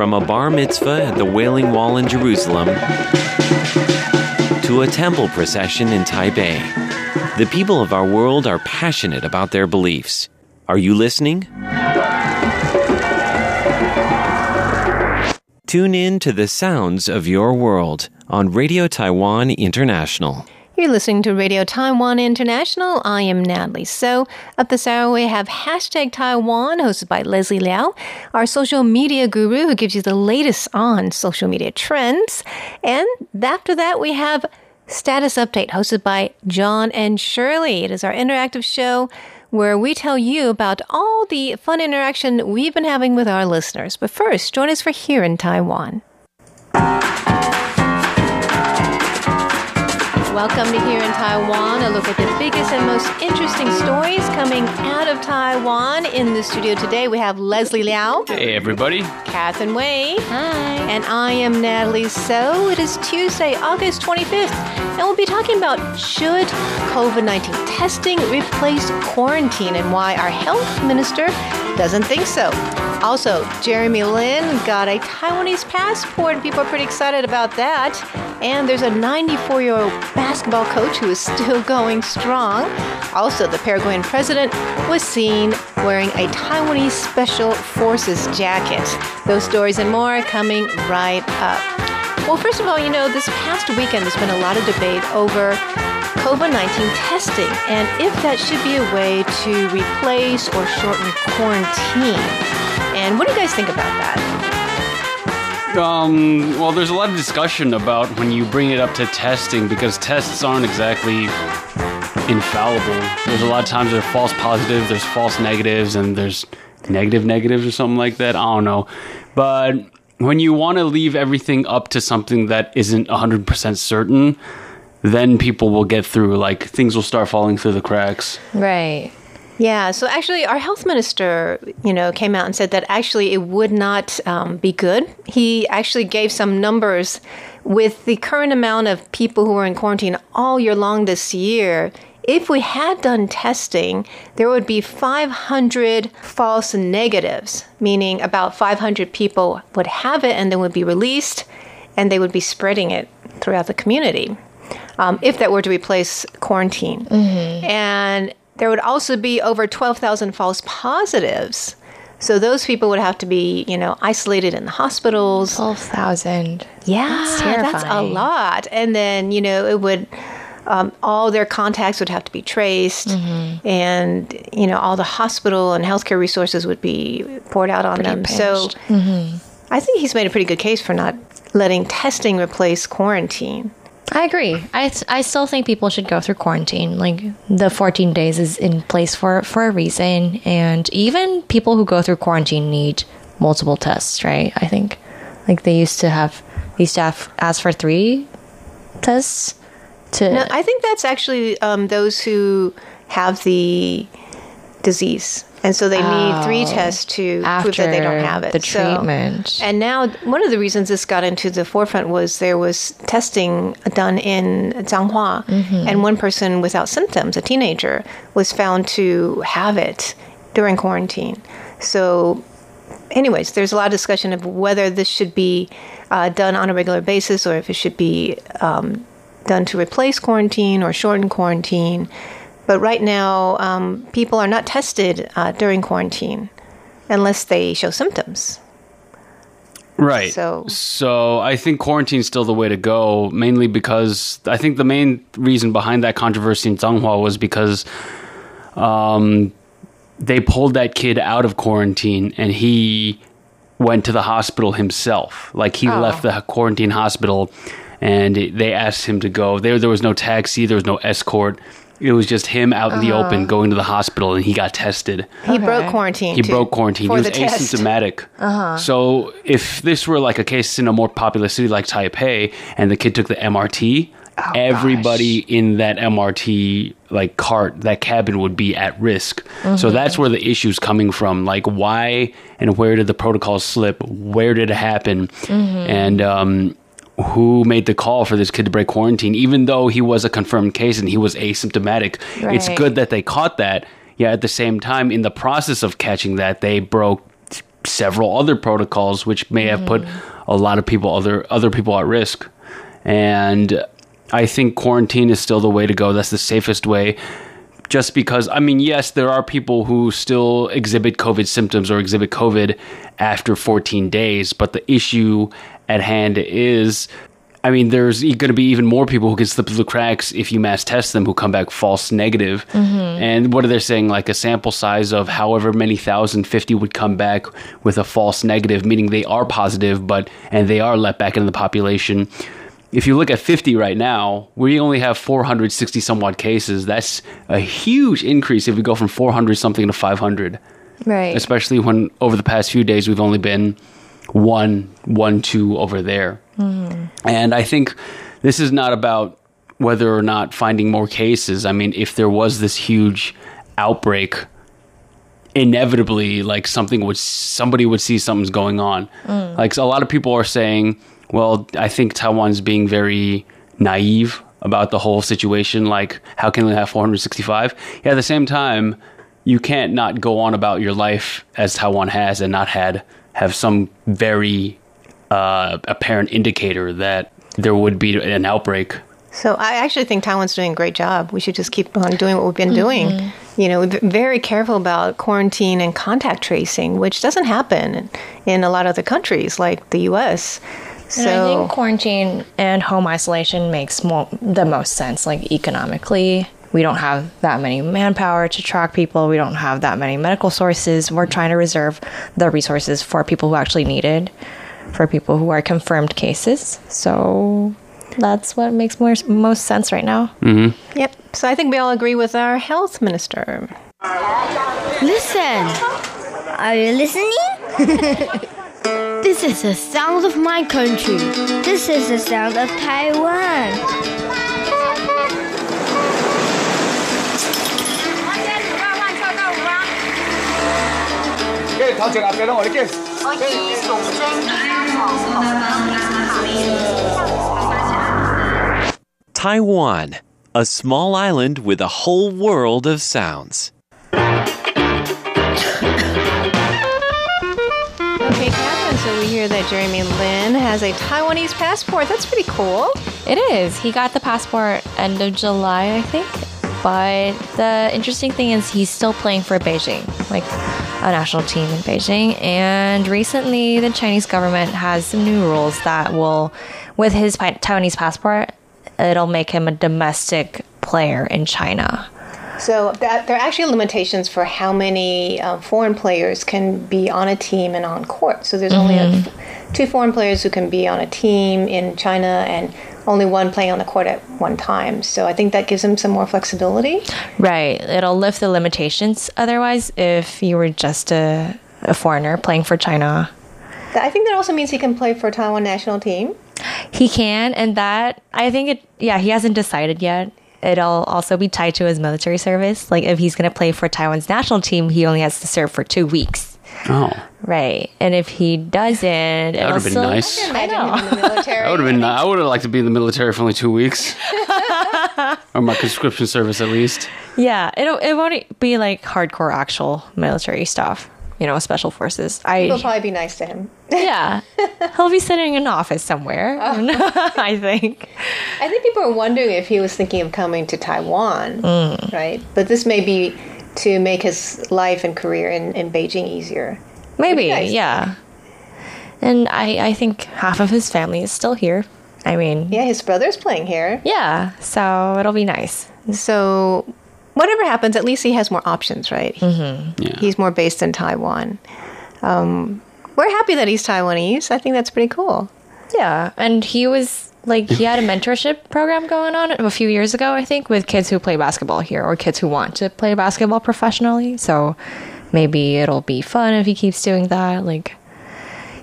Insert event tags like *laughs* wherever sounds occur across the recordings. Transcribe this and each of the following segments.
From a bar mitzvah at the Wailing Wall in Jerusalem to a temple procession in Taipei, the people of our world are passionate about their beliefs. Are you listening? Tune in to the sounds of your world on Radio Taiwan International. You're listening to Radio Taiwan International. I am Natalie. So, at this hour, we have hashtag Taiwan, hosted by Leslie Liao, our social media guru who gives you the latest on social media trends. And after that, we have Status Update, hosted by John and Shirley. It is our interactive show where we tell you about all the fun interaction we've been having with our listeners. But first, join us for Here in Taiwan. Welcome to Here in Taiwan, a look at the biggest and most interesting stories coming out of Taiwan. In the studio today, we have Leslie Liao. Hey, everybody. Catherine Wei. Hi. And I am Natalie So. It is Tuesday, August 25th, and we'll be talking about should COVID 19 testing replace quarantine and why our health minister doesn't think so. Also, Jeremy Lin got a Taiwanese passport, and people are pretty excited about that. And there's a 94 year old basketball coach who is still *laughs* going strong. Also, the Paraguayan president was seen wearing a Taiwanese Special Forces jacket. Those stories and more coming right up. Well, first of all, you know, this past weekend there's been a lot of debate over COVID 19 testing and if that should be a way to replace or shorten quarantine. And what do you guys think about that? Um, well, there's a lot of discussion about when you bring it up to testing because tests aren't exactly infallible. There's a lot of times there's false positives, there's false negatives, and there's negative negatives or something like that. I don't know. But when you want to leave everything up to something that isn't 100% certain, then people will get through. Like things will start falling through the cracks. Right. Yeah, so actually, our health minister, you know, came out and said that actually it would not um, be good. He actually gave some numbers with the current amount of people who are in quarantine all year long this year. If we had done testing, there would be 500 false negatives, meaning about 500 people would have it and then would be released, and they would be spreading it throughout the community. Um, if that were to replace quarantine. Mm-hmm. And there would also be over 12,000 false positives. So those people would have to be, you know, isolated in the hospitals. 12,000. Yeah, that's, that's, a lot. And then, you know, it would, um, all their contacts would have to be traced. Mm-hmm. And, you know, all the hospital and healthcare resources would be poured out on pretty them. Pinched. So mm-hmm. I think he's made a pretty good case for not letting testing replace quarantine. I agree. I, I still think people should go through quarantine. Like the 14 days is in place for for a reason, and even people who go through quarantine need multiple tests, right? I think like they used to have they used to have ask for three tests. To no, I think that's actually um, those who have the disease and so they oh, need three tests to prove that they don't have it. The treatment. And now, one of the reasons this got into the forefront was there was testing done in Changhua, mm-hmm. and one person without symptoms, a teenager, was found to have it during quarantine. So, anyways, there's a lot of discussion of whether this should be uh, done on a regular basis or if it should be um, done to replace quarantine or shorten quarantine. But right now, um, people are not tested uh, during quarantine unless they show symptoms. Right. So, so I think quarantine is still the way to go, mainly because I think the main reason behind that controversy in Changhua was because um, they pulled that kid out of quarantine and he went to the hospital himself. Like he oh. left the quarantine hospital and they asked him to go. There, there was no taxi, there was no escort. It was just him out in the uh-huh. open going to the hospital and he got tested. He okay. broke quarantine. He too, broke quarantine. He was asymptomatic. Uh-huh. So if this were like a case in a more populous city like Taipei and the kid took the MRT, oh, everybody gosh. in that MRT like cart, that cabin would be at risk. Mm-hmm. So that's where the issue's coming from. Like why and where did the protocols slip? Where did it happen? Mm-hmm. And um, who made the call for this kid to break quarantine, even though he was a confirmed case and he was asymptomatic. Right. It's good that they caught that. Yeah, at the same time, in the process of catching that, they broke several other protocols which may have put a lot of people other other people at risk. And I think quarantine is still the way to go. That's the safest way. Just because, I mean, yes, there are people who still exhibit COVID symptoms or exhibit COVID after 14 days, but the issue at hand is I mean, there's going to be even more people who can slip through the cracks if you mass test them who come back false negative. Mm-hmm. And what are they saying? Like a sample size of however many thousand, 50 would come back with a false negative, meaning they are positive, but and they are let back into the population. If you look at 50 right now, we only have 460 somewhat cases. That's a huge increase if we go from 400 something to 500. Right. Especially when over the past few days we've only been one, one, two over there. Mm-hmm. And I think this is not about whether or not finding more cases. I mean, if there was this huge outbreak, inevitably, like something would, somebody would see something's going on. Mm. Like a lot of people are saying, well, I think Taiwan's being very naive about the whole situation. Like, how can they have 465? Yeah, at the same time, you can't not go on about your life as Taiwan has and not had have some very uh, apparent indicator that there would be an outbreak. So I actually think Taiwan's doing a great job. We should just keep on doing what we've been doing. Mm-hmm. You know, we're very careful about quarantine and contact tracing, which doesn't happen in a lot of the countries like the U.S. So and I think quarantine and home isolation makes more, the most sense, like economically. We don't have that many manpower to track people. We don't have that many medical sources. We're trying to reserve the resources for people who actually need it for people who are confirmed cases. So that's what makes more most sense right now. Mm-hmm. Yep. So I think we all agree with our health minister. Listen. Are you listening? *laughs* this is the sound of my country. This is the sound of Taiwan. Taiwan, a small island with a whole world of sounds. okay, Catherine, so we hear that Jeremy Lin has a Taiwanese passport. That's pretty cool. It is. He got the passport end of July, I think, but the interesting thing is he's still playing for Beijing, like a national team in Beijing. And recently, the Chinese government has some new rules that will, with his Taiwanese passport, it'll make him a domestic player in China. So that, there are actually limitations for how many uh, foreign players can be on a team and on court. So there's mm-hmm. only a, mm-hmm. Two foreign players who can be on a team in China and only one playing on the court at one time. So I think that gives him some more flexibility. Right. It'll lift the limitations otherwise if you were just a, a foreigner playing for China. I think that also means he can play for Taiwan national team. He can, and that I think it. Yeah, he hasn't decided yet. It'll also be tied to his military service. Like if he's going to play for Taiwan's national team, he only has to serve for two weeks. Oh. Right. And if he doesn't, that would have been nice. I know. that would have been. I would have liked to be in the military for only two weeks, *laughs* or my conscription service at least. Yeah, it it won't be like hardcore actual military stuff. You know, special forces. I will probably be nice to him. yeah, *laughs* he'll be sitting in an office somewhere. Oh. *laughs* I think. I think people are wondering if he was thinking of coming to Taiwan, mm. right? But this may be to make his life and career in, in Beijing easier. Maybe, nice. yeah. And I, I think half of his family is still here. I mean, yeah, his brother's playing here. Yeah, so it'll be nice. So, whatever happens, at least he has more options, right? Mm-hmm. Yeah. He's more based in Taiwan. Um, we're happy that he's Taiwanese. I think that's pretty cool. Yeah, and he was like he had a mentorship program going on a few years ago, I think, with kids who play basketball here or kids who want to play basketball professionally. So maybe it'll be fun if he keeps doing that. Like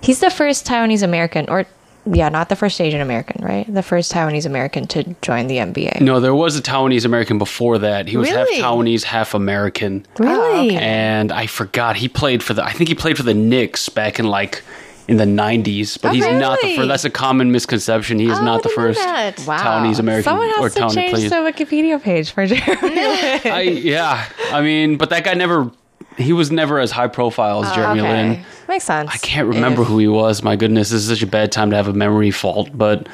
he's the first Taiwanese American or yeah, not the first Asian American, right? The first Taiwanese American to join the NBA. No, there was a Taiwanese American before that. He was really? half Taiwanese, half American. Really? Oh, okay. And I forgot he played for the I think he played for the Knicks back in like in the 90s, but oh, he's really? not the first. That's a common misconception. He is oh, not the first wow. Taiwanese American Someone has or to change the Wikipedia page for Jeremy. *laughs* I, yeah, I mean, but that guy never he was never as high profile as Jeremy okay. Lin. Makes sense. I can't remember if. who he was. My goodness, this is such a bad time to have a memory fault. But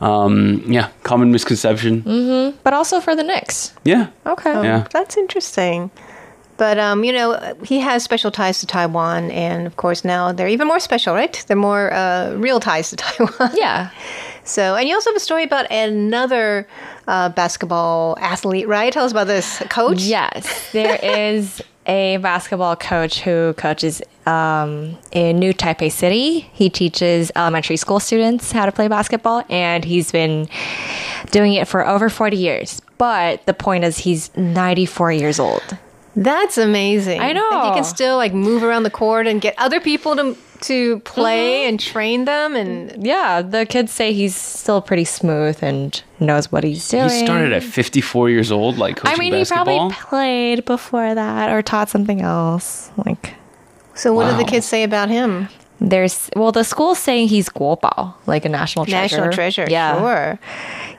um, yeah, common misconception. Mm-hmm. But also for the Knicks. Yeah. Okay. Oh, yeah. That's interesting. But um, you know, he has special ties to Taiwan, and of course now they're even more special, right? They're more uh, real ties to *laughs* Taiwan. Yeah. So, and you also have a story about another uh, basketball athlete, right? Tell us about this coach. Yes, there *laughs* is a basketball coach who coaches um, in New Taipei City. He teaches elementary school students how to play basketball, and he's been doing it for over 40 years. But the point is, he's 94 years old. That's amazing. I know. And he can still like move around the court and get other people to to play mm-hmm. and train them and yeah, the kids say he's still pretty smooth and knows what he's doing. He started at 54 years old like coaching I mean, basketball. he probably played before that or taught something else. Like So what wow. do the kids say about him? There's well, the school's saying he's guopao, like a national treasure. National treasure, yeah. sure.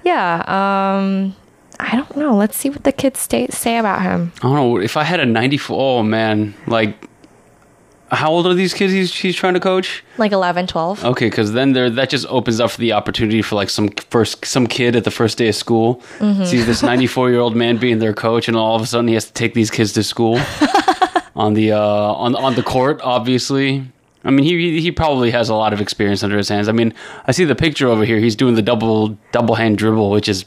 Yeah. Um I don't know. Let's see what the kids stay, say about him. I don't know. If I had a 94, oh man, like, how old are these kids he's, he's trying to coach? Like 11, 12. Okay, because then there that just opens up for the opportunity for like some first some kid at the first day of school mm-hmm. sees this *laughs* 94 year old man being their coach, and all of a sudden he has to take these kids to school *laughs* on the uh, on on the court. Obviously, I mean, he he probably has a lot of experience under his hands. I mean, I see the picture over here. He's doing the double double hand dribble, which is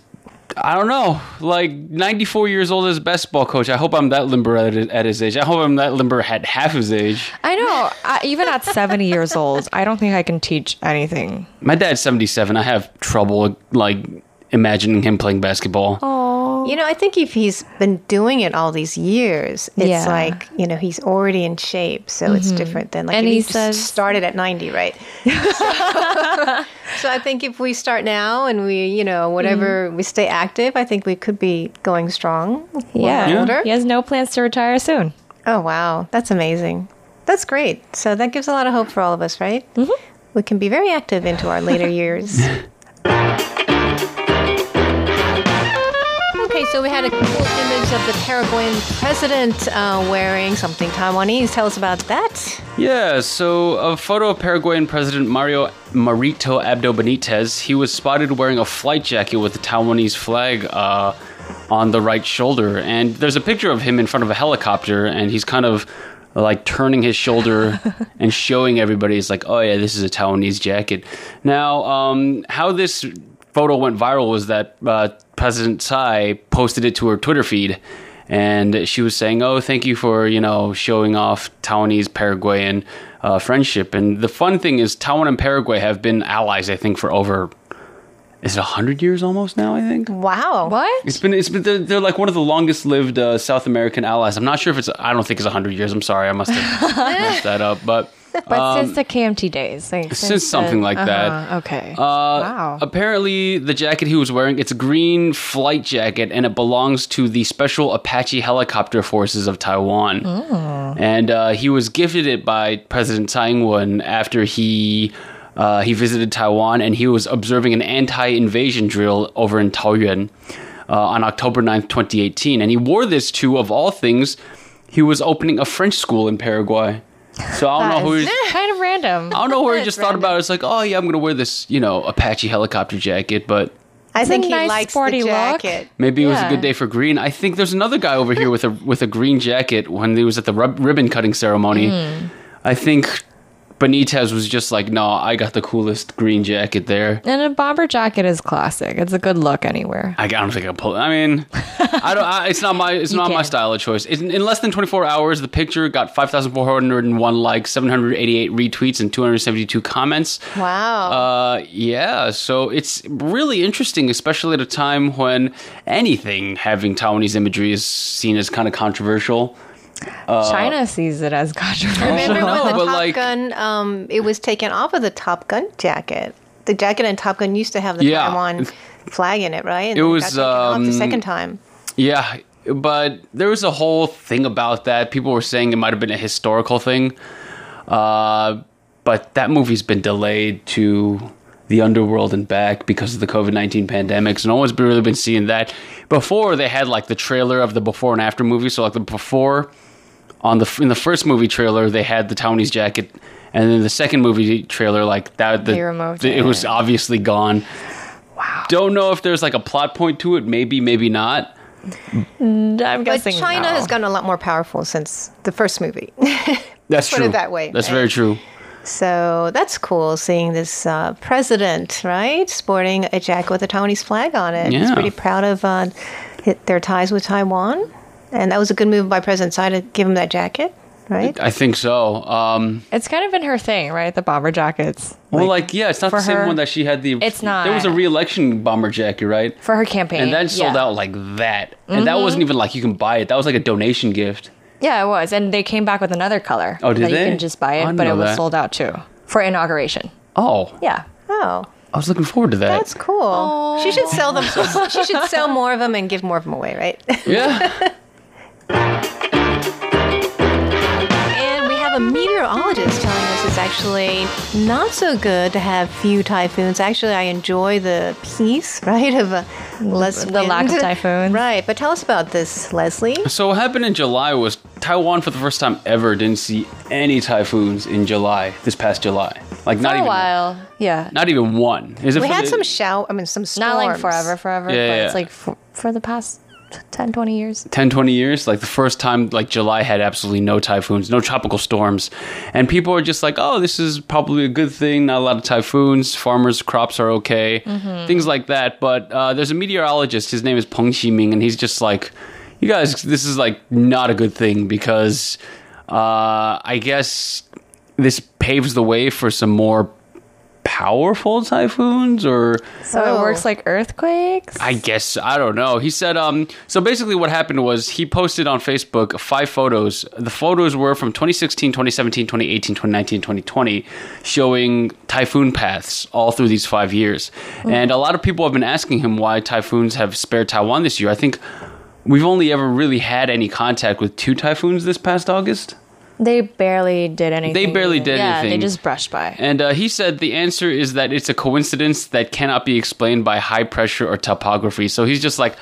I don't know. Like 94 years old as a basketball coach. I hope I'm that limber at, at his age. I hope I'm that limber at half his age. I know. I, even at 70 years old, I don't think I can teach anything. My dad's 77. I have trouble like imagining him playing basketball. Oh. You know, I think if he's been doing it all these years, it's yeah. like, you know, he's already in shape. So mm-hmm. it's different than like and he, he says, started at 90, right? so, *laughs* *laughs* so, I think if we start now and we, you know, whatever, mm. we stay active, I think we could be going strong. Yeah. yeah. He has no plans to retire soon. Oh, wow. That's amazing. That's great. So that gives a lot of hope for all of us, right? Mm-hmm. We can be very active into our later years. *laughs* so we had a cool image of the Paraguayan president uh, wearing something Taiwanese. Tell us about that. Yeah, so a photo of Paraguayan President Mario Marito Abdo Benitez. He was spotted wearing a flight jacket with the Taiwanese flag uh, on the right shoulder. And there's a picture of him in front of a helicopter, and he's kind of like turning his shoulder *laughs* and showing everybody it's like oh yeah this is a taiwanese jacket now um, how this photo went viral was that uh, President Tsai posted it to her Twitter feed, and she was saying, "Oh, thank you for you know showing off Taiwanese Paraguayan uh, friendship." And the fun thing is, Taiwan and Paraguay have been allies, I think, for over is it hundred years almost now? I think. Wow. What? It's been. It's been. They're, they're like one of the longest lived uh, South American allies. I'm not sure if it's. I don't think it's hundred years. I'm sorry. I must have *laughs* messed that up. But *laughs* but um, since the KMT days, like, since, since something the, like uh-huh, that. Okay. Uh, wow. Apparently, the jacket he was wearing it's a green flight jacket, and it belongs to the Special Apache Helicopter Forces of Taiwan. Oh. And uh, he was gifted it by President Tsai Ing-wen after he. Uh, he visited Taiwan and he was observing an anti-invasion drill over in Taoyuan uh, on October 9th, 2018. And he wore this to, of all things, he was opening a French school in Paraguay. So I don't know who. *laughs* kind of random. I don't know where he just thought about it. It's like, oh yeah, I'm gonna wear this, you know, Apache helicopter jacket, but I think he nice likes sporty the jacket. Look. Maybe it was a good day for green. I think there's another guy over here with a with a green jacket when he was at the rub- ribbon cutting ceremony. Mm. I think Benitez was just like, no, I got the coolest green jacket there. And a bomber jacket is classic. It's a good look anywhere. I, don't think I pull. I mean, I don't. I, it's not my. It's *laughs* not can. my style of choice. in less than 24 hours, the picture got 5,401 likes, 788 retweets, and 272 comments. Wow. Uh, yeah. So it's really interesting, especially at a time when anything having Taiwanese imagery is seen as kind of controversial. Uh, China sees it as *laughs* controversial. Remember no, when the Top like, Gun, um, it was taken off of the Top Gun jacket. The jacket and Top Gun used to have the yeah. Taiwan flag in it, right? And it was um, the second time. Yeah, but there was a whole thing about that. People were saying it might have been a historical thing, uh, but that movie's been delayed to the underworld and back because of the COVID nineteen pandemic. So no one's really been seeing that. Before they had like the trailer of the before and after movie, so like the before on the in the first movie trailer they had the Taiwanese jacket, and then the second movie trailer like that the, the- it it. was obviously gone. Wow. Don't know if there's like a plot point to it. Maybe, maybe not. I'm guessing. But China no. has gotten a lot more powerful since the first movie. *laughs* That's Put true. it that way, That's right? very true. so that's cool seeing this uh, president, right, sporting a jacket with a Taiwanese flag on it. Yeah. He's pretty proud of uh, their ties with Taiwan. And that was a good move by President Tsai to give him that jacket, right? I think so. Um, It's kind of been her thing, right? The bomber jackets. well, like, yeah, it's not for the same her- one that she had the. It's not. There was a not. re-election bomber jacket, right? For her campaign. And that sold yeah. out like that. And that Mm-hmm. wasn't even like you can buy it. That was like a donation gift. Yeah, it was. And they came back with another color. Oh, did that they? You can just buy it, but it was that. sold out too for inauguration. Oh, Yeah. Oh, I was looking forward to that. that's cool. She should sell them. *laughs* she should sell more of them and give more of them away, right? yeah. *laughs* And we have a meteorologist telling us it's actually not so good to have few typhoons. Actually, I enjoy the peace, *laughs* right, of a less The lack of typhoons. Right, but tell us about this, Leslie. So what happened in July was Taiwan for the first time ever didn't see any typhoons in July. This past July, like not For a even while. Yeah. not even one. Is it We for had the- some shower, I mean, some storms. Not like forever, forever, Yeah, but yeah. it's like for, for the past 10, 20 years. 10 20 years? Like the first time like july had absolutely no typhoons no tropical storms. And people are just like oh this is probably a good thing not a lot of typhoons. Farmers crops are okay things like that. But uh, there's a meteorologist his name is peng ximing and he's just like you guys this is like not a good thing because uh, i guess this paves the way for some more powerful typhoons or So Oh. it works like earthquakes? I guess I don't know. He said um so basically what happened was he posted on Facebook five photos. The photos were from 2016, 2017, 2018, 2019, 2020 showing typhoon paths all through these 5 years. And a lot of people have been asking him why typhoons have spared Taiwan this year. I think we've only ever really had any contact with two typhoons this past August. They barely did anything. They barely did yeah, anything. they just brushed by. And uh, he said the answer is that it's a coincidence that cannot be explained by high pressure or topography. So he's just like,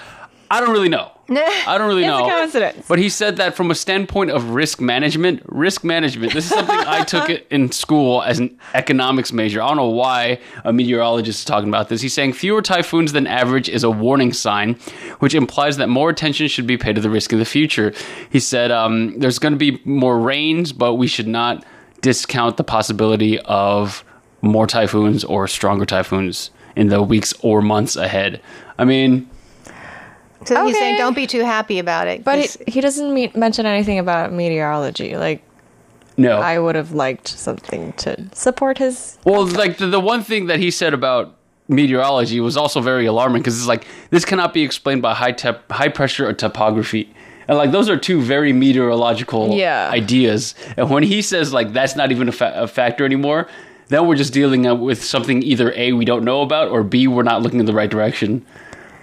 I don't really know. *laughs* I don't really It's know. a coincidence. But he said that from a standpoint of risk management, risk management, this is something I took it *laughs* in school as an economics major. I don't know why a meteorologist is talking about this. He's saying fewer typhoons than average is a warning sign, which implies that more attention should be paid to the risk in the future. He said um, there's going to be more rains, but we should not discount the possibility of more typhoons or stronger typhoons in the weeks or months ahead. I mean, So he's saying don't be too happy about it. But he, he doesn't me- mention anything about meteorology. Like, no. I would have liked something to support his. Well, like the, the one thing that he said about meteorology was also very alarming because it's like this cannot be explained by high tep- high pressure or topography. And like those are two very meteorological Yeah. ideas. And when he says like that's not even a, fa- a factor anymore, then we're just dealing uh, with something either A we don't know about or B we're not looking in the right direction.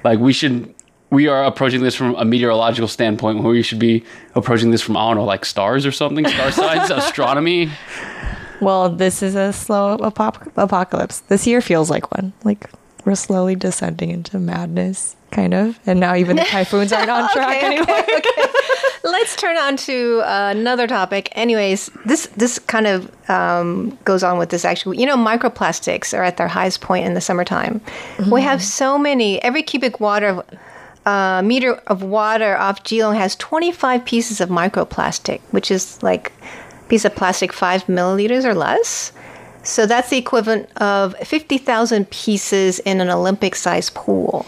Like we should we are approaching this from a meteorological standpoint where we should be approaching this from I don't know like stars or something, star signs, *laughs* astronomy. Well, this is a slow apop- apocalypse. This year feels like one. Like, we're slowly descending into madness, kind of. And now even the *laughs* typhoons aren't on track Okay, anymore. okay, okay. Let's turn on to uh, another topic. Anyways, this this kind of um, goes on with this. Actually, you know, microplastics are at their highest point in the summertime. We have so many. Every cubic water uh, meter of water off Keelung has 25 pieces of microplastic, which is like a piece of plastic five milliliters or less. So that's the equivalent of 50,000 pieces in an Olympic-sized pool.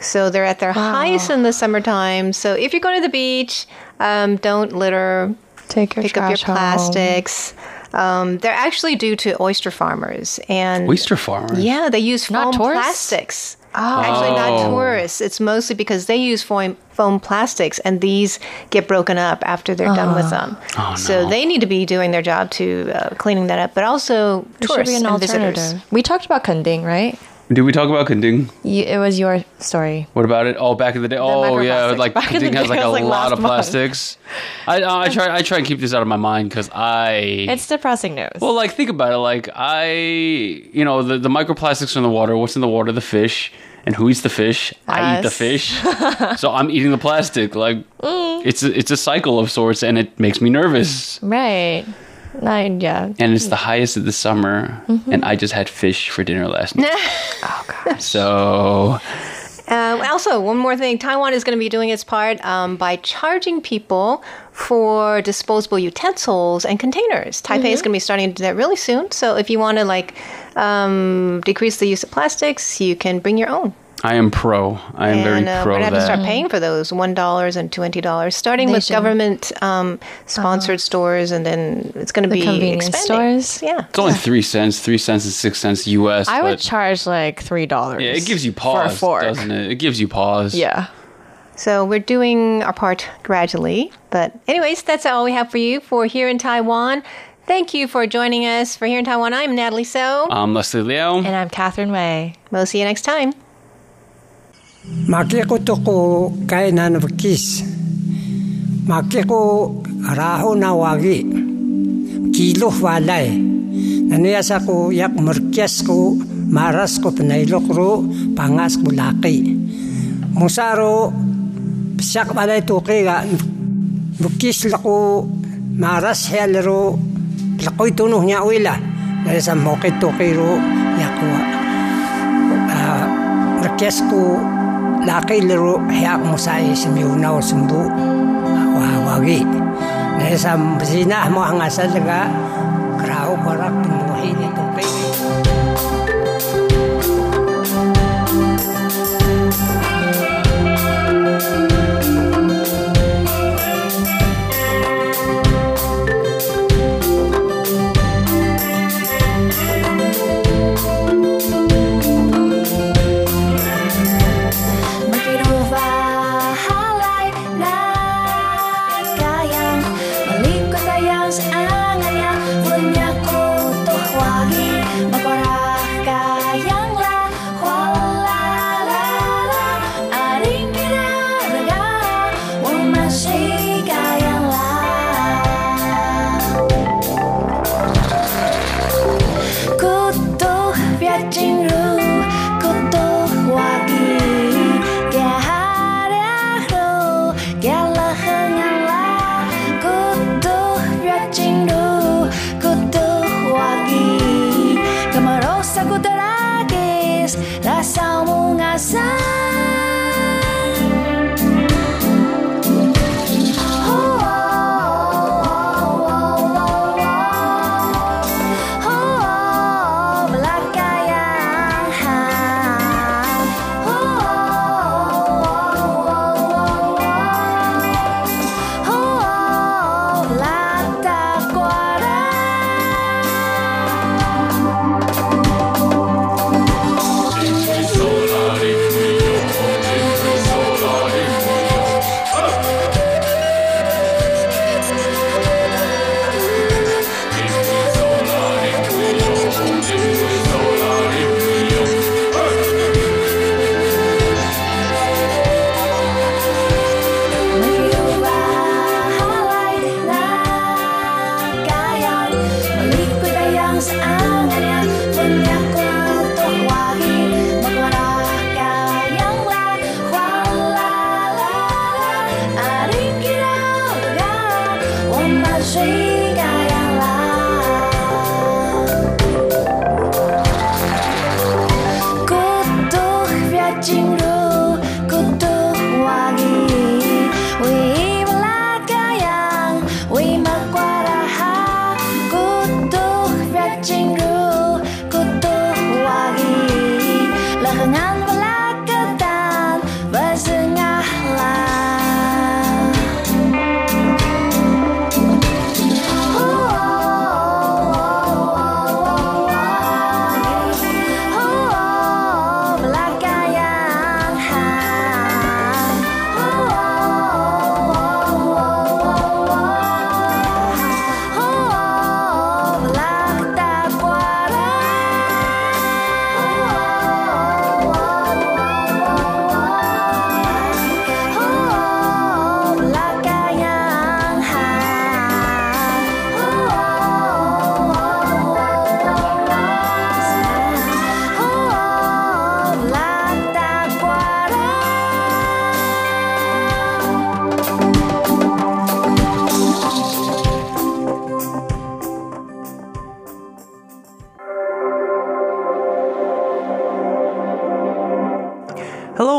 So they're at their highest in the summertime. So if you're going to the beach, um, don't litter. Take your pick up your plastics. Um, they're actually due to oyster farmers and Oyster farmers. Yeah, they use foam Not tourists? plastics. Actually, not Oh. tourists. It's mostly because they use foam, foam plastics, and these get broken up after they're done with them. Oh, So no. they need to be doing their job to uh, cleaning that up. But also, There should tourists be an and visitors. We talked about Kenting, right? Did we talk about Kenting? You, it was your story. What about it? Oh, back in the day. oh, yeah, like Back in the has *laughs* like a like lot of month. plastics. I, uh, I try I try and keep this out of my mind because I. It's depressing news. well, like think about it. Like I, you know, the the microplastics in the water. What's in the water? The fish. And who eats the fish? Us. I eat the fish. *laughs* so I'm eating the plastic. Like mm. it's a, it's a cycle of sorts, and it makes me nervous. Right. I, yeah. And it's the highest of the summer, mm-hmm. and I just had fish for dinner last night. *laughs* oh gosh. So um, also, one more thing Taiwan is going to be doing its part um, by charging people for disposable utensils and containers. Taipei mm-hmm. is going to be starting to do that really soon. So, if you want to like um, decrease the use of plastics, you can bring your own. I am pro. I am and, very uh, pro. We're gonna have to start paying for those one dollars and twenty dollars, starting they with government um, sponsored uh, stores, and then it's going to be convenience expanding. stores. Yeah, it's only three cents, three cents and six cents U.S. I would charge like three dollars. Yeah, it gives you pause, doesn't it? It gives you pause. Yeah. So we're doing our part gradually, but anyways, that's all we have for you for here in Taiwan. Thank you for joining us for here in Taiwan. I'm Natalie So. I'm Leslie Liao. And I'm Catherine Wei. We'll see you next time. Makiko to ko kay nanabakis. Makiko raho na wagi. Kilo walay. Naniyasa ko yak merkias ko maras ko panailok ro pangas ko laki. Musaro siyak walay to kaya bukis lako maras helero lakoy tunuh niya uila. Naniyasa mokit to kiro yakwa. Uh, merkias ko laki liru hiak musai semiunau sembu. Wawagi nesa sina mo ang asal kerau korak tumuhi nito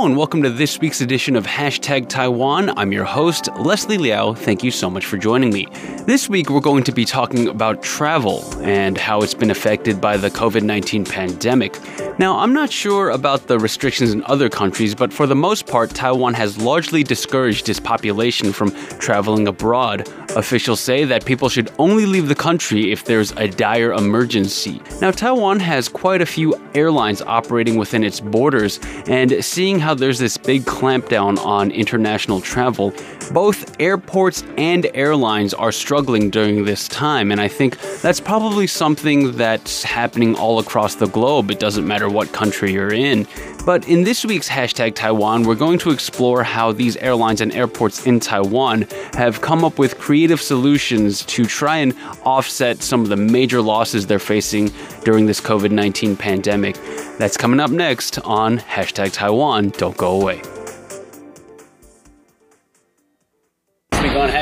And welcome to this week's edition of Hashtag Taiwan. I'm your host, Leslie Liao. Thank you so much for joining me. This week we're going to be talking about travel and how it's been affected by the COVID 19 pandemic. Now, I'm not sure about the restrictions in other countries, but for the most part, Taiwan has largely discouraged its population from traveling abroad. Officials say that people should only leave the country if there's a dire emergency. Now, Taiwan has quite a few airlines operating within its borders, and seeing how there's this big clampdown on international travel, both airports and airlines are struggling during this time, and I think that's probably something that's happening all across the globe. It doesn't matter what country you're in. But in this week's hashtag Taiwan, we're going to explore how these airlines and airports in Taiwan have come up with creative solutions to try and offset some of the major losses they're facing during this COVID 19 pandemic. That's coming up next on hashtag Taiwan. Don't go away.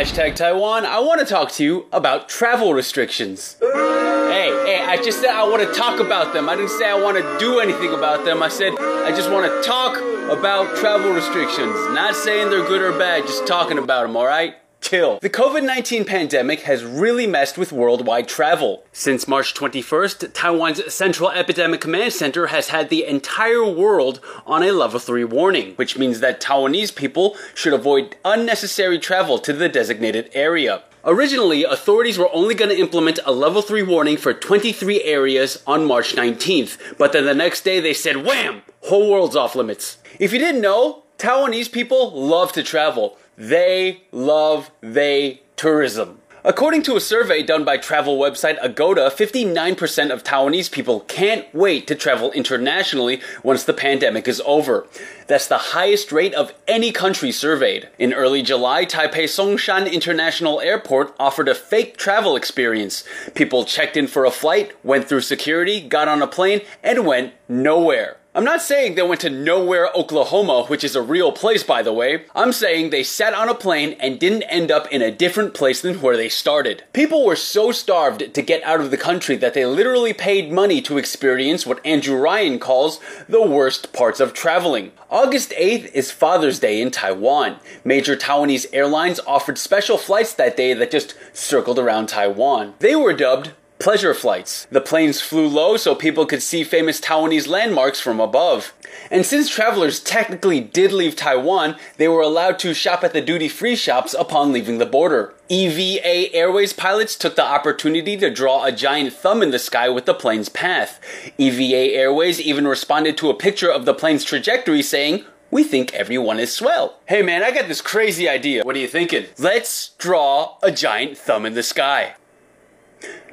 Hashtag Taiwan, I want to talk to you about travel restrictions. Hey, hey, I just said I want to talk about them. I didn't say I want to do anything about them. I said I just want to talk about travel restrictions. Not saying they're good or bad, just talking about them, alright? Chill. The COVID 19 pandemic has really messed with worldwide travel. Since March 21st, Taiwan's Central Epidemic Command Center has had the entire world on a level 3 warning, which means that Taiwanese people should avoid unnecessary travel to the designated area. Originally, authorities were only going to implement a level 3 warning for 23 areas on March 19th, but then the next day they said, wham! Whole world's off limits. If you didn't know, Taiwanese people love to travel. They love they tourism. According to a survey done by travel website Agoda, 59% of Taiwanese people can't wait to travel internationally once the pandemic is over. That's the highest rate of any country surveyed. In early July, Taipei Songshan International Airport offered a fake travel experience. People checked in for a flight, went through security, got on a plane, and went nowhere. I'm not saying they went to nowhere, Oklahoma, which is a real place, by the way. I'm saying they sat on a plane and didn't end up in a different place than where they started. People were so starved to get out of the country that they literally paid money to experience what Andrew Ryan calls the worst parts of traveling. August 8th is Father's Day in Taiwan. Major Taiwanese airlines offered special flights that day that just circled around Taiwan. They were dubbed pleasure flights. The planes flew low so people could see famous Taiwanese landmarks from above. And since travelers technically did leave Taiwan, they were allowed to shop at the duty free shops upon leaving the border. EVA Airways pilots took the opportunity to draw a giant thumb in the sky with the plane's path. EVA Airways even responded to a picture of the plane's trajectory saying, we think everyone is swell. Hey man, I got this crazy idea. What are you thinking? Let's draw a giant thumb in the sky.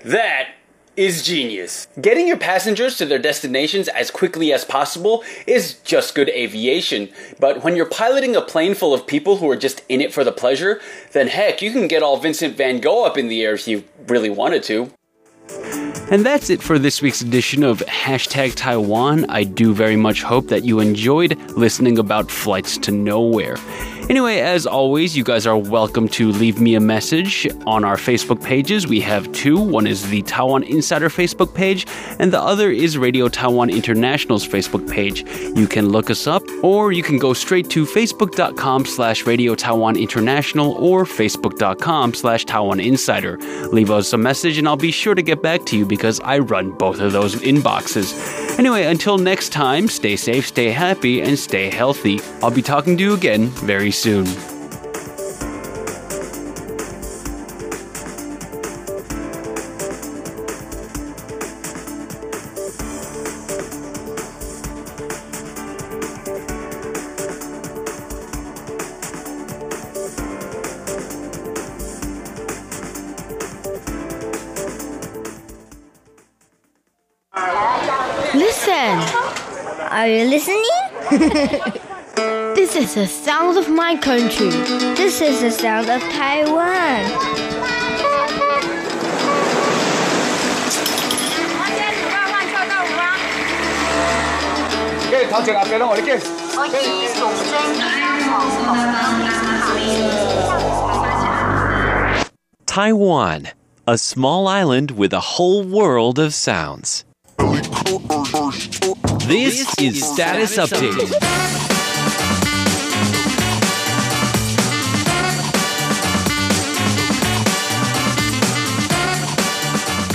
That is genius. Getting your passengers to their destinations as quickly as possible is just good aviation. But when you're piloting a plane full of people who are just in it for the pleasure, then heck, you can get all Vincent van Gogh up in the air if you really wanted to. And that's it for this week's edition of Hashtag Taiwan. I do very much hope that you enjoyed listening about flights to nowhere. Anyway, as always, you guys are welcome to leave me a message on our Facebook pages. We have two. One is the Taiwan Insider Facebook page, and the other is Radio Taiwan International's Facebook page. You can look us up, or you can go straight to facebook.com slash Radio Taiwan International or facebook.com slash Taiwan Insider. Leave us a message, and I'll be sure to get back to you because I run both of those inboxes. Anyway, until next time, stay safe, stay happy, and stay healthy. I'll be talking to you again very soon soon. My country. This is the sound of Taiwan. Taiwan, a small island with a whole world of sounds. This is Status Update.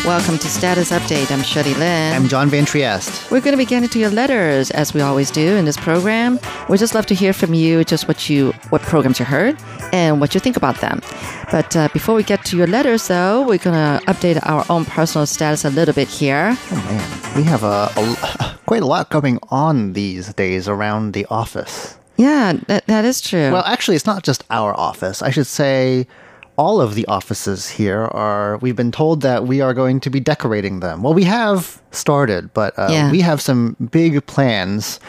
Welcome to Status Update. I'm Shirley Lin. I'm John Van Trieste. We're going to be getting to your letters as we always do in this program. We just love to hear from you, just what you, what programs you heard, and what you think about them. But uh, before we get to your letters, though, we're going to update our own personal status a little bit here. Oh man, we have a, a *laughs* quite a lot going on these days around the office. Yeah, that, that is true. Well, actually, it's not just our office. I should say all of the offices here are, we've been told that we are going to be decorating them. Well, we have started, but uh, yeah. we have some big plans.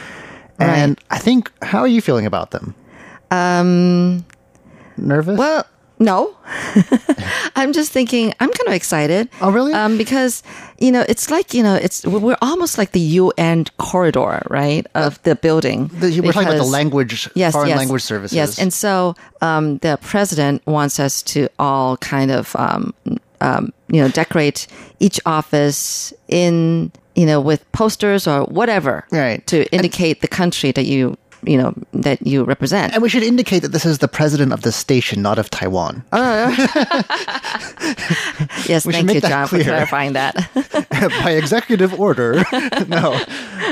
And right. I think, how are you feeling about them? Um, Nervous? Well, no. *laughs* I'm just thinking, I'm kind of excited. Oh, really? Um, because, you know, it's like, you know, it's, we're almost like the UN corridor, right? Of the building. The, we're because, talking about the language, yes, foreign yes, language services. Yes. And so, um, the president wants us to all kind of, um, um, you know, decorate each office in, you know, with posters or whatever. Right. To indicate and, the country that you you know that you represent. And we should indicate that this is the president of the station, not of Taiwan. *laughs* Oh. *laughs* yes, we thank you, John, clear. for clarifying that. *laughs* By executive order. no.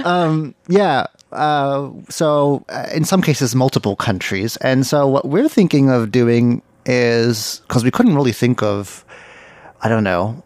Um, yeah. Uh, so, uh, in some cases, multiple countries. And so, what we're thinking of doing is because we couldn't really think of, I don't know,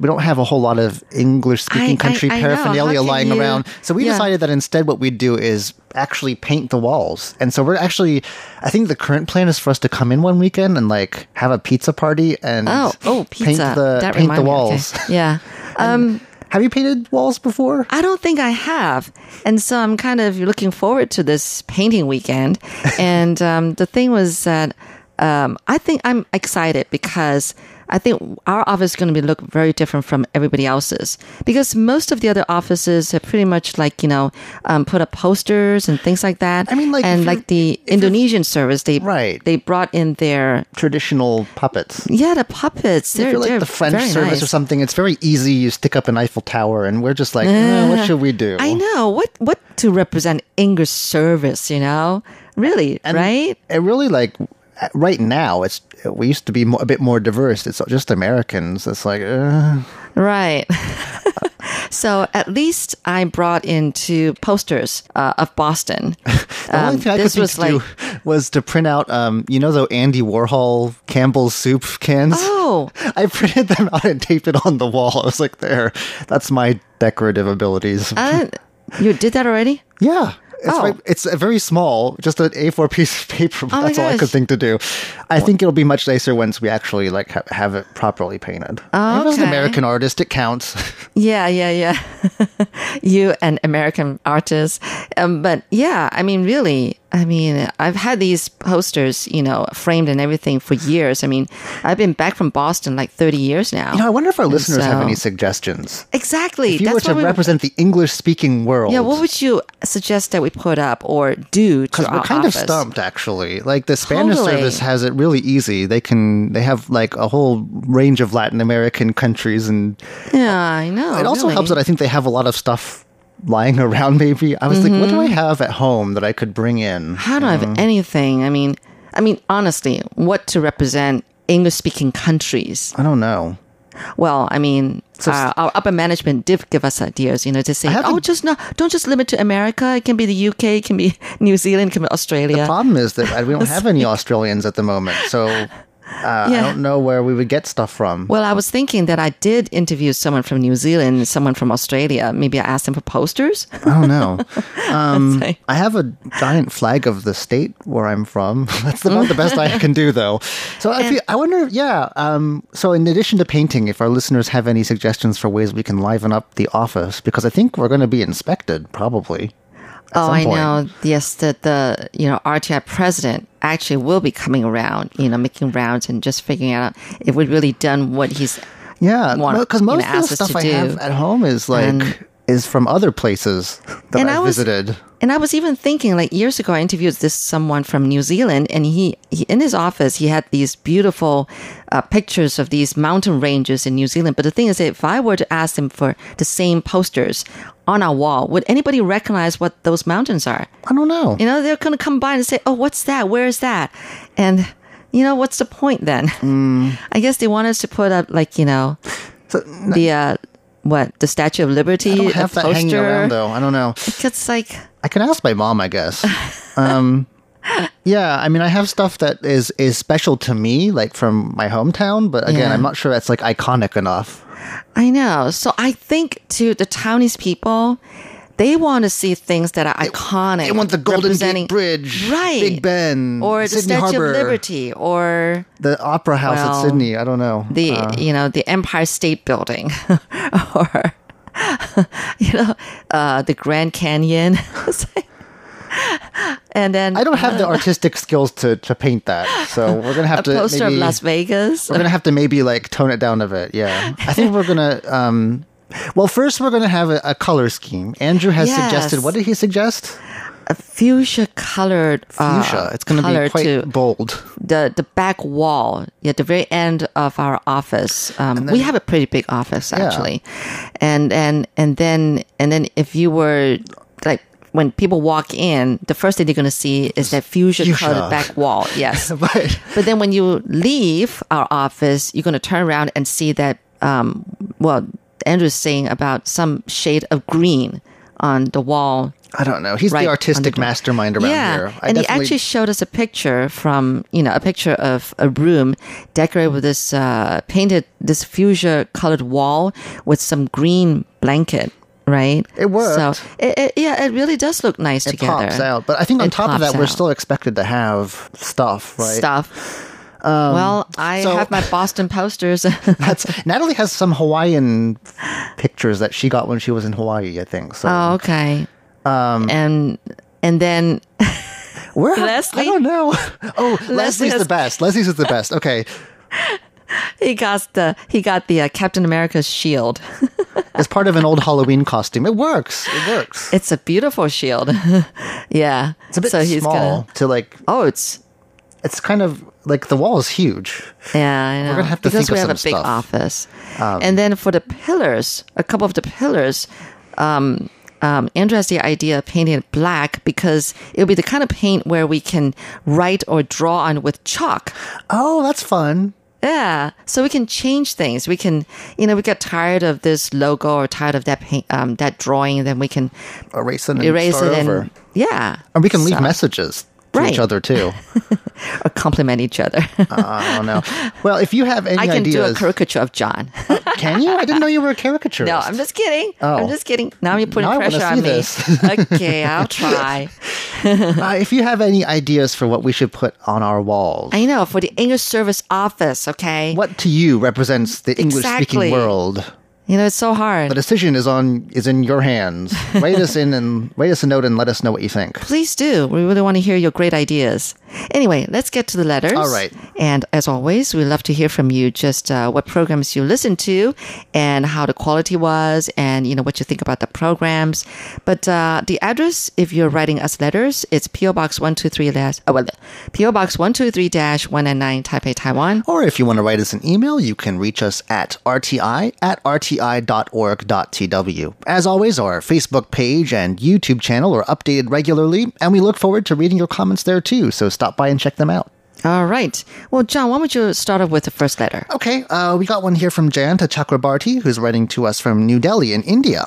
we don't have a whole lot of English speaking country I, I paraphernalia lying you, around. So we yeah. decided that instead what we'd do is actually paint the walls. And so we're actually, I think the current plan is for us to come in one weekend and like have a pizza party and oh, oh, pizza. paint the, that paint the walls. Yeah. *laughs* Um, have you painted walls before? I don't think I have. And so I'm kind of looking forward to this painting weekend. *laughs* and um, the thing was that um, I think I'm excited because I think our office is going to be look very different from everybody else's because most of the other offices have pretty much like you know um, put up posters and things like that. I mean, like and like the Indonesian service, they right. they brought in their traditional puppets. Yeah, the puppets. They're, if you're like the French service nice. or something, it's very easy. You stick up an Eiffel Tower, and we're just like, uh, what should we do? I know what what to represent English service. You know, really, and right? It really like right now it's we used to be more, a bit more diverse. It's just Americans. It's like uh. right. *laughs* so at least I brought in two posters uh, of Boston. *laughs* the um, thing I could was to like, do *laughs* was to print out, um, you know, the Andy Warhol Campbell's soup cans. Oh, I printed them out and taped it on the wall. I was like, there, that's my decorative abilities. Uh, you did that already? Yeah. It's, oh. very, it's very small, just an A4 piece of paper. Oh that's all I could think to do. I think it'll be much nicer once we actually like ha- have it properly painted. Oh, okay. As an American artist, it counts. *laughs* yeah, yeah, yeah. *laughs* you an American artist, um, but yeah, I mean, really, I mean, I've had these posters, you know, framed and everything for years. I mean, I've been back from Boston like 30 years now. You know, I wonder if our and listeners so, have any suggestions. Exactly. If you That's were to represent the English speaking world. Yeah, what would you suggest that we put up or do Because we're kind office? of stumped, actually. Like the Spanish totally. service has it really easy. They can, they have like a whole range of Latin American countries and. Yeah, I know. It also really. helps that I think they have a lot of stuff lying *laughs* around maybe i was mm-hmm. like what do i mm-hmm. have at home that i could bring in how do i have anything i mean i mean honestly what to represent english speaking countries i don't know well, I mean, so, uh, our upper management did give us ideas, you know, to say, oh, just no, don't just limit to America. It can be the UK, it can be *laughs* New Zealand, it can be Australia. The problem is that we don't *laughs* have any Australians at the moment, so uh, yeah. I don't know where we would get stuff from. Well, I was thinking that I did interview someone from New Zealand, someone from Australia. Maybe I asked them for posters. I don't know. *laughs* Um, I have a giant flag of the state where I'm from. *laughs* That's about the best I *laughs* can do, though. So I, feel, I wonder, yeah. Um, so in addition to painting, if our listeners have any suggestions for ways we can liven up the office, because I think we're going to be inspected probably oh, I know. Yes, the the you know RTI president actually will be coming around, you know, making rounds and just figuring out if we've really done what he's yeah. Because most you know, of the stuff I do. have at home is like and, is from other places that I, I was, visited. And I was even thinking, like years ago, I interviewed this someone from New Zealand, and he, he in his office he had these beautiful uh, pictures of these mountain ranges in New Zealand. But the thing is, if I were to ask him for the same posters on our wall, would anybody recognize what those mountains are? I don't know. You know, they're going to come by and say, "Oh, what's that? Where is that?" And you know, what's the point then? Mm. *laughs* I guess they want us to put up like you know So, the uh, what the Statue of Liberty? I don't have that poster. hanging around though. I don't know. It's like I can ask my mom, I guess. *laughs* um, yeah, I mean, I have stuff that is is special to me, like from my hometown. But again, yeah. I'm not sure that's like iconic enough. I know. So I think to the Taiwanese people, they want to see things that are iconic. They want the Golden Gate Bridge, right? Big Ben, or the Sydney Statue Harbor, of Liberty, or the Opera House well, at Sydney. I don't know the uh, you know the Empire State Building, *laughs* or *laughs* you know uh, the Grand Canyon. *laughs* and then I don't have the artistic skills to, to paint that, so we're gonna have a to poster maybe, of Las Vegas. We're gonna have to maybe like tone it down a bit. Yeah, I think we're gonna. Um, well, first we're gonna have a, a color scheme. Andrew has yes. suggested. What did he suggest? A fuchsia colored fuchsia. Uh, it's going to be quite bold. The the back wall, yeah, the very end of our office. Um, then, we have a pretty big office actually, yeah. and and and then and then if you were like when people walk in, the first thing they're going to see is that fuchsia colored back wall. *laughs* Yes. right. But then when you leave our office, you're going to turn around and see that, um, well, Andrew's saying about some shade of green on the wall. I don't know. He's right the artistic the mastermind around yeah. here. I and definitely... he actually showed us a picture from, you know, a picture of a room decorated with this uh, painted, this fuchsia colored wall with some green blanket right? It works. So it, it, yeah, it really does look nice it together. It pops out, but I think on it top of that, out. we're still expected to have stuff, right? Stuff. Um, well, I so, have my Boston posters. *laughs* that's *laughs* Natalie has some Hawaiian pictures that she got when she was in Hawaii, I think. So. Oh, okay. Um, and and then *laughs* where Leslie? I don't know. Oh, Leslie's has, the best. Leslie's is the best. Okay. He got the he got the uh, Captain America's shield as part of an old Halloween costume. It works. It works. It's a beautiful shield. yeah. It's a bit so he's small gonna, to like. Oh, it's. It's kind of like the wall is huge. Yeah, I know. We're gonna have to because think we of have some a big stuff. office, um, and then for the pillars, a couple of the pillars. Um, um, Andrew has the idea of painting it black because it'll be the kind of paint where we can write or draw on with chalk. Oh, that's fun. Yeah, so we can change things. We can, you know, we get tired of this logo or tired of that paint, um, that drawing, then we can erase it and erase it over. And, yeah, and we can leave so. messages to right. each other too, *laughs* or compliment each other. uh, I don't know. Well, if you have any, I can ideas, do a caricature of John. uh, can you? I didn't know you were a caricaturist. *laughs* No, I'm just kidding. Oh. I'm just kidding. Now you're putting now pressure on me. *laughs* okay, I'll try. uh, if you have any ideas for what we should put on our walls, I know for the English service office. Okay, what to you represents the English speaking exactly. world? You know, it's so hard. The decision is on is in your hands. *laughs* write us in and write us a note and let us know what you think. Please do. We really want to hear your great ideas. Anyway, let's get to the letters. All right. And as always, we love to hear from you. Just uh, what programs you listen to, and how the quality was, and you know what you think about the programs. But uh, the address, if you're writing us letters, it's PO Box one two three dash oh well, PO Box one two three dash one nine nine Taipei, Taiwan. Or if you want to write us an email, you can reach us at rti at rti.org.tw. As always, our Facebook page and YouTube channel are updated regularly, and we look forward to reading your comments there too. So stop by and check them out. All right. Well, John, why don't you start off with the first letter? Okay. Uh, we got one here from Jayanta Chakrabarti, who's writing to us from New Delhi in India.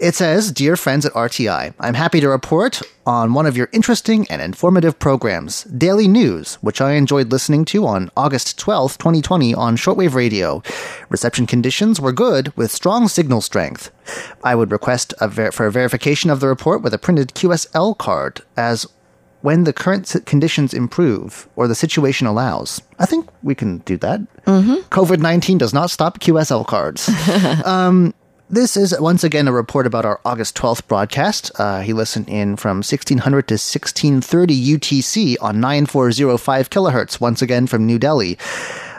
It says, Dear friends at RTI, I'm happy to report on one of your interesting and informative programs, Daily News, which I enjoyed listening to on August 12, 2020 on shortwave radio. Reception conditions were good with strong signal strength. I would request a ver- for a verification of the report with a printed QSL card as when the current conditions improve or the situation allows. I think we can do that. Mm-hmm. COVID 19 does not stop QSL cards. *laughs* um, this is once again a report about our August 12th broadcast. Uh, he listened in from 1600 to 1630 UTC on 9405 kilohertz, once again from New Delhi.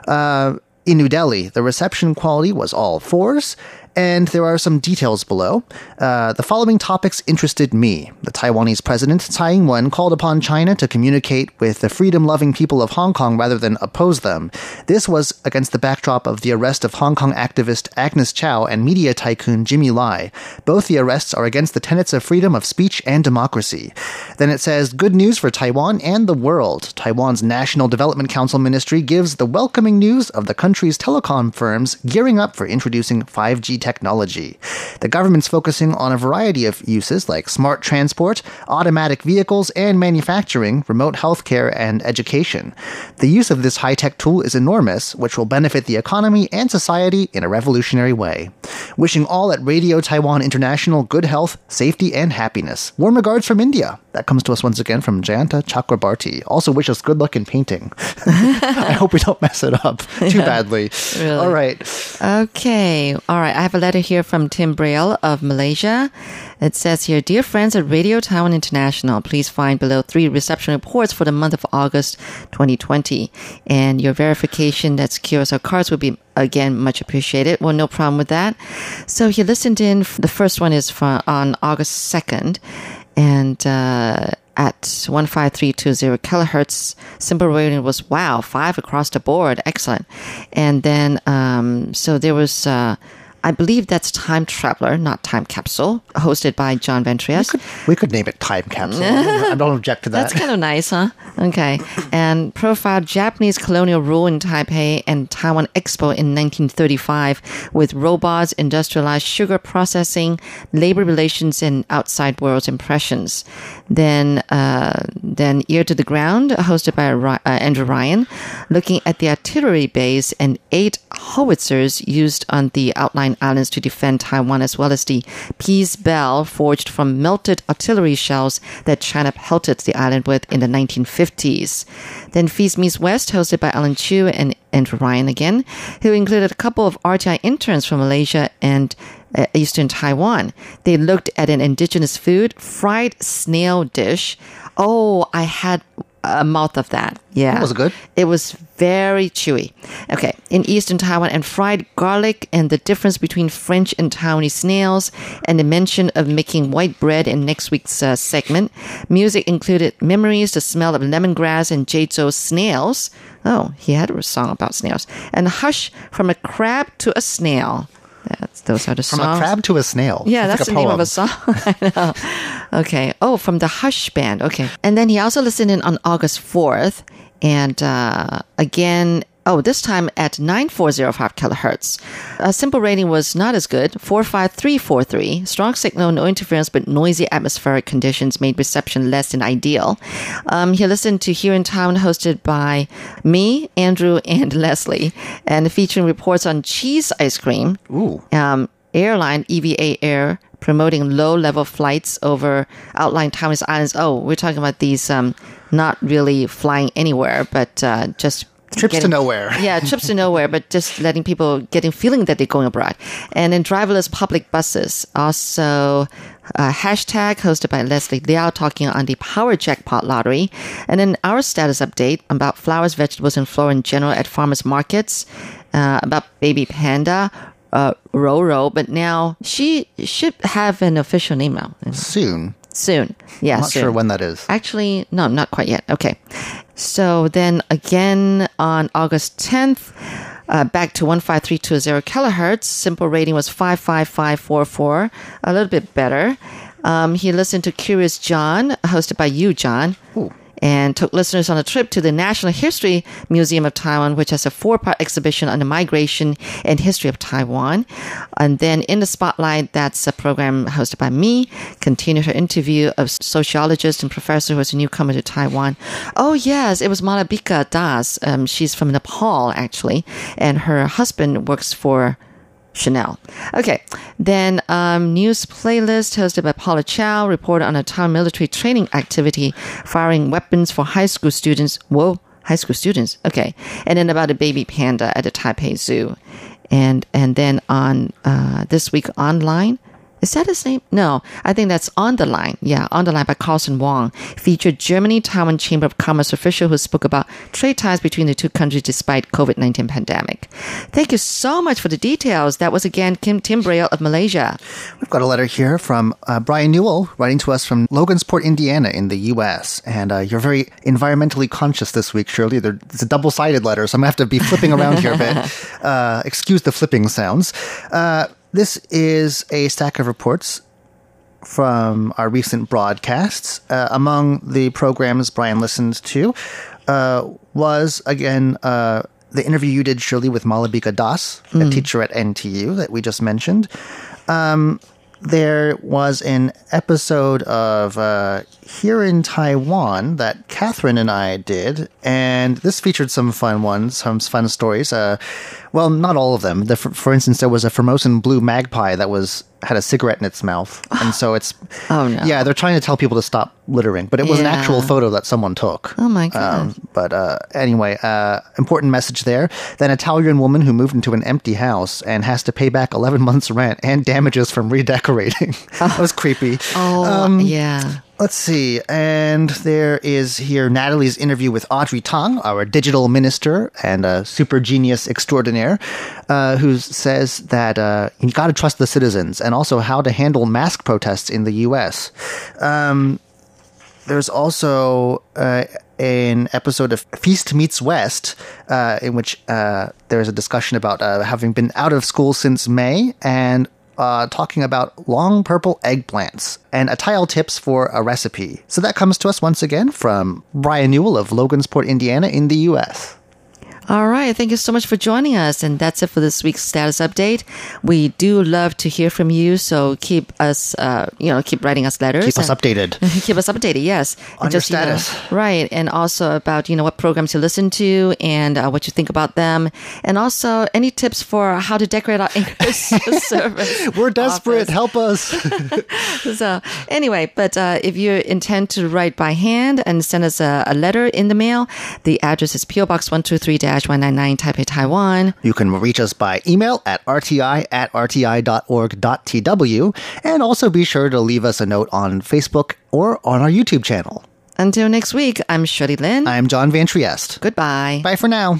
Uh, in New Delhi, the reception quality was all fours, And there are some details below. Uh, the following topics interested me. The Taiwanese president, Tsai Ing wen, called upon China to communicate with the freedom loving people of Hong Kong rather than oppose them. This was against the backdrop of the arrest of Hong Kong activist Agnes Chow and media tycoon Jimmy Lai. Both the arrests are against the tenets of freedom of speech and democracy. Then it says, Good news for Taiwan and the world. Taiwan's National Development Council Ministry gives the welcoming news of the country's telecom firms gearing up for introducing 5G technology. The government's focusing on a variety of uses like smart transport, automatic vehicles, and manufacturing, remote healthcare, and education. The use of this high tech tool is enormous, which will benefit the economy and society in a revolutionary way. Wishing all at Radio Taiwan International good health, safety, and happiness. Warm regards from India. That comes to us once again from Jayanta Chakrabarti. Also, wish us good luck in painting. *laughs* I hope we don't mess it up too *laughs* badly. Really? All right. Okay. All right. I have a letter here from Tim Braille of Malaysia. It says here, Dear friends at Radio Taiwan International, please find below three reception reports for the month of August 2020. And your verification that's QSL cards would be, again, much appreciated. Well, no problem with that. So he listened in. The first one is from, on August 2nd and uh, at 15320 kilohertz, SINPO rating was wow, five across the board, excellent. And then, um, so there was. Uh, I believe that's Time Traveler, not Time Capsule, hosted by John Van Trieste. We could, we could name it Time Capsule. *laughs* I don't object to that. That's kind of nice, huh? Okay. And profiled Japanese colonial rule in Taipei and Taiwan Expo in 1935 with robots, industrialized sugar processing, labor relations, and outside world's impressions. Then, uh, then Ear to the Ground, hosted by uh, Andrew Ryan, looking at the artillery base and eight howitzers used on the islands to defend Taiwan, as well as the peace bell forged from melted artillery shells that China pelted the island with in the 1950s. Then Feast Meets West, hosted by Alan Chu and Andrew Ryan again, who included a couple of RTI interns from Malaysia and uh, Eastern Taiwan. They looked at an indigenous food, fried snail dish. Oh, I had a mouth of that. Yeah. That was good. It was very chewy. Okay. In Eastern Taiwan and fried garlic and the difference between French and Taiwanese snails and the mention of making white bread in next week's uh, segment. Music included Memories, the smell of lemongrass and Jeizo snails. Oh, he had a song about snails. And Hush from a crab to a snail. That's, those are the from songs. From a crab to a snail. Yeah, that's, that's the name of a song. *laughs* I know. Okay. Oh, from the Hush Band. Okay. And then he also listened in on August 4th. And uh, again, Oh, this time at 9405 kilohertz. A SINPO rating was not as good, 45343. Strong signal, no interference, but noisy atmospheric conditions made reception less than ideal. Um, he listened to Here in Town, hosted by me, Andrew, and *laughs* Leslie, and featuring reports on cheese ice cream. Ooh. Um, airline EVA Air promoting low level flights over outlying Taiwanese islands. Oh, we're talking about these um, not really flying anywhere, but uh, just Trips getting, to nowhere. *laughs* yeah, trips to nowhere, but just letting people getting feeling that they're going abroad. And then driverless public buses. Also, uh, hashtag hosted by Leslie Liao talking on the Power Jackpot lottery. And then our status update about flowers, vegetables, and flora in general at farmers markets. Uh, about baby panda, uh, Roro, but now she should have an official name now. Soon. Soon. Yeah. I'm not soon. sure when that is. Actually, no, not quite yet. Okay. So then again on August 10th, uh, back to 15320 kilohertz. SINPO rating was 55544, a little bit better. Um, he listened to Curious John, hosted by you, John. Ooh and took listeners on a trip to the National History Museum of Taiwan, which has a four part exhibition on the migration and history of Taiwan. And then in the spotlight, that's a program hosted by me, continued her interview of sociologist and professor who was a newcomer to Taiwan. Oh, yes, it was Malabika Das. Um, she's from Nepal, actually, and her husband works for Chanel. Okay, then um, news playlist hosted by Paula Chow reported on a town military training activity firing weapons for high school students. Whoa, high school students. Okay, and then about a baby panda at the Taipei Zoo, and and then on uh, this week online. Is that his name? No, I think that's On the Line. Yeah, On the Line by Carlson Wong featured Germany Taiwan Chamber of Commerce official who spoke about trade ties between the two countries despite COVID-19 pandemic. Thank you so much for the details. That was again Kim Tim Braille of Malaysia. We've got a letter here from uh, Brian Newell writing to us from Logansport, Indiana in the U.S. And uh, you're very environmentally conscious this week, Shirley. it's a double-sided letter, so I'm going to have to be flipping around here a bit. *laughs* Uh, excuse the flipping sounds. This is a stack of reports from our recent broadcasts. Uh, among the programs Brian listened to uh, was, again, uh, the interview you did, Shirley, with Malabika Das, mm. a teacher at NTU that we just mentioned. Um, there was an episode of uh, Here in Taiwan that Catherine and I did, and this featured some fun ones, some fun stories. Uh, well, not all of them. The, for, for, instance, there was a Formosan blue magpie that was had a cigarette in its mouth, and so it's *sighs* oh no, yeah, they're trying to tell people to stop littering, but it was yeah. an actual photo that someone took. Oh my god! Um, but uh, anyway, uh, important message there. Then Italian woman who moved into an empty house and has to pay back eleven months rent and damages from redecorating. *laughs* that was creepy. Oh um, yeah. Let's see. And there is here Natalie's interview with Audrey Tang, our digital minister and a super genius extraordinaire, uh, who says that uh, you got to trust the citizens and also how to handle mask protests in the U.S. Um, there's also uh, an episode of Feast Meets West, uh, in which uh, there's a discussion about uh, having been out of school since May and uh, talking about long purple eggplants and a tile tips for a recipe. So that comes to us once again from Brian Newell of Logansport, Indiana, in the U.S. All right. Thank you so much for joining us. And that's it for this week's status update. We do love to hear from you. So keep us, uh, you know, keep writing us letters. Keep us updated. *laughs* keep us updated. Yes. On and just, your status. You know, right. And also about, you know, what programs you listen to and uh, what you think about them. And also any tips for how to decorate our *laughs* English *laughs* service. We're desperate. Office. Help us. so anyway, but uh, if you intend to write by hand and send us a, a letter in the mail, the address is PO Box 123 199 Taipei, Taiwan. You can reach us by email at rti at rti.org.tw and also be sure to leave us a note on Facebook or on our YouTube channel. Until next week, I'm Shirley Lin. I'm John Van Trieste. Goodbye. Bye for now.